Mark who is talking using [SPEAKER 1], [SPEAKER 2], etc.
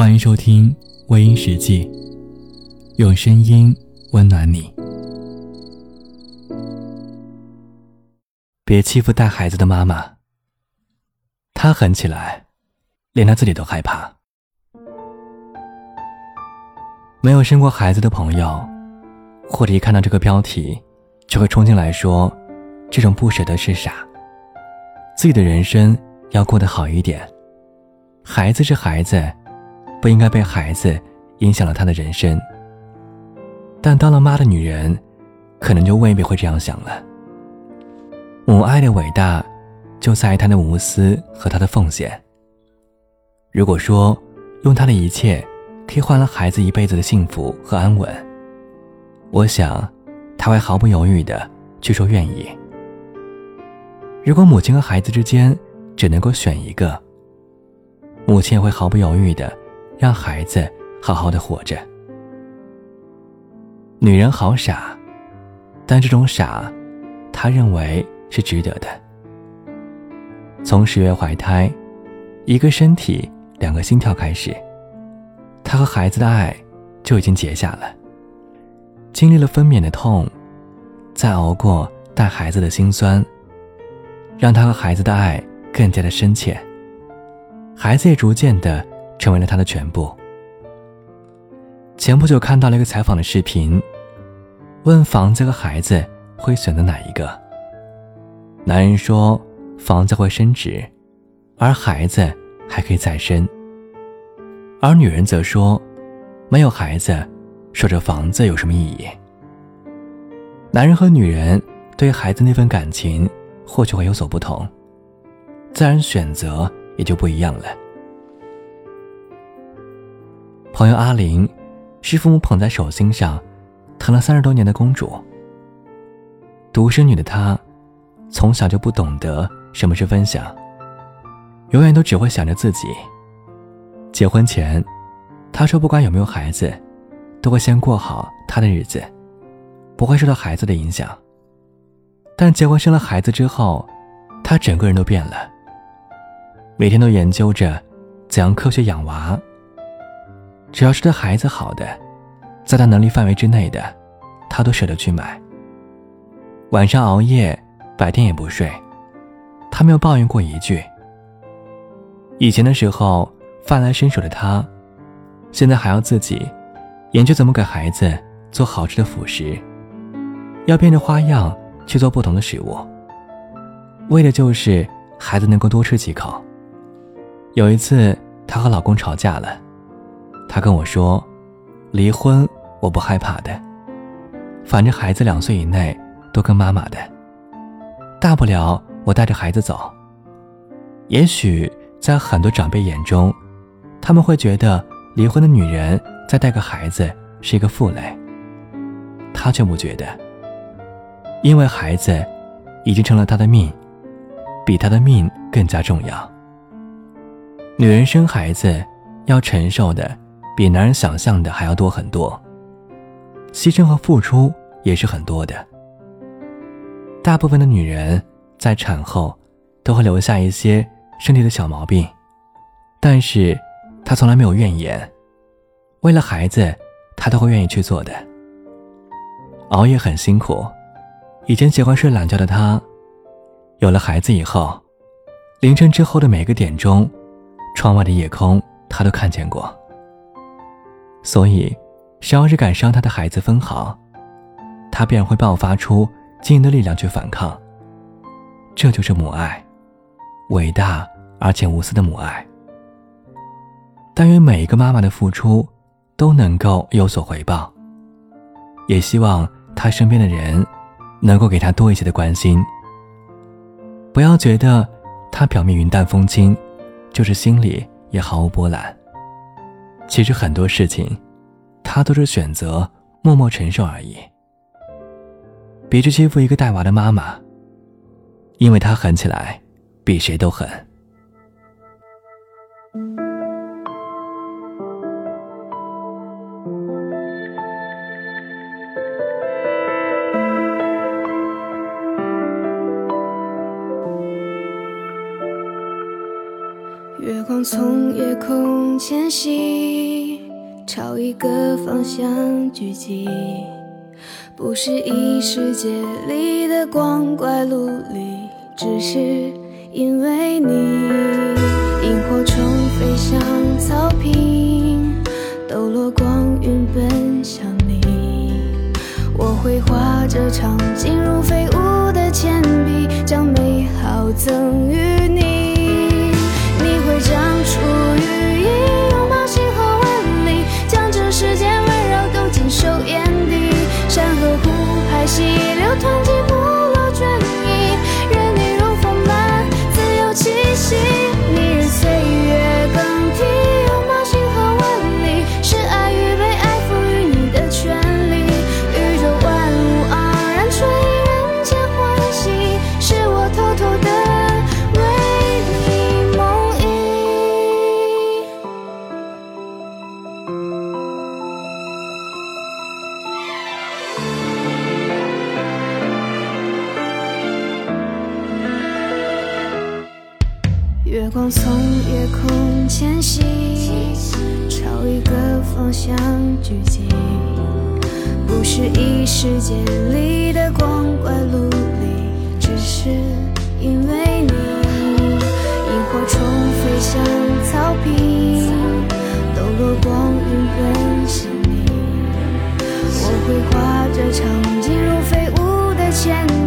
[SPEAKER 1] 欢迎收听《微音时记》，用声音温暖你。别欺负带孩子的妈妈，她狠起来，连她自己都害怕。没有生过孩子的朋友，或者一看到这个标题，就会冲进来说：“这种不舍得是傻。”自己的人生要过得好一点。孩子是孩子，不应该被孩子影响了他的人生。但当了妈的女人，可能就未必会这样想了。母爱的伟大，就在于她的无私和她的奉献。如果说用她的一切。可以换来孩子一辈子的幸福和安稳。我想，他会毫不犹豫的去说愿意。如果母亲和孩子之间只能够选一个，母亲也会毫不犹豫的让孩子好好的活着。女人好傻，但这种傻，她认为是值得的。从十月怀胎，一个身体，两个心跳开始。她和孩子的爱就已经结下了。经历了分娩的痛，再熬过带孩子的辛酸，让她和孩子的爱更加的深切。孩子也逐渐的成为了他的全部。前不久看到了一个采访的视频，问房子和孩子会选择哪一个？男人说房子会升值，而孩子还可以再生。而女人则说：“没有孩子，守着房子有什么意义？”男人和女人对孩子那份感情或许会有所不同，自然选择也就不一样了。朋友阿玲是父母捧在手心上疼了三十多年的公主，独生女的她从小就不懂得什么是分享，永远都只会想着自己。结婚前，他说不管有没有孩子，都会先过好他的日子，不会受到孩子的影响。但结婚生了孩子之后，他整个人都变了。每天都研究着怎样科学养娃。只要是对孩子好的，在他能力范围之内的，他都舍得去买。晚上熬夜，白天也不睡，他没有抱怨过一句。以前的时候。饭来伸手的他，现在还要自己研究怎么给孩子做好吃的辅食，要变着花样去做不同的食物，为的就是孩子能够多吃几口。有一次，她和老公吵架了，他跟我说：“离婚我不害怕的，反正孩子两岁以内都跟妈妈的，大不了我带着孩子走。”也许在很多长辈眼中。他们会觉得离婚的女人再带个孩子是一个负累，他却不觉得，因为孩子已经成了他的命，比他的命更加重要。女人生孩子要承受的比男人想象的还要多很多，牺牲和付出也是很多的。大部分的女人在产后都会留下一些身体的小毛病，但是。她从来没有怨言，为了孩子，她都会愿意去做的。熬夜很辛苦，以前喜欢睡懒觉的她，有了孩子以后，凌晨之后的每个点钟，窗外的夜空她都看见过。所以，谁要是敢伤她的孩子分毫，她便会爆发出惊人的力量去反抗。这就是母爱，伟大而且无私的母爱。但愿每一个妈妈的付出都能够有所回报，也希望她身边的人能够给她多一些的关心。不要觉得她表面云淡风轻，就是心里也毫无波澜。其实很多事情，他都是选择默默承受而已。别去欺负一个带娃的妈妈，因为她狠起来比谁都狠。
[SPEAKER 2] 光从夜空迁徙，朝一个方向聚集。不是异世界里的光怪陆离，只是因为你。萤火虫飞向草坪，抖落光晕奔向你。我会画这场景如飞舞的铅笔，将美好赠予月光从夜空迁徙，朝一个方向聚集。不是异世界里的光怪陆离，只是因为你。萤火虫飞向草坪，抖落光晕奔向你。我会画这场景如飞舞的千。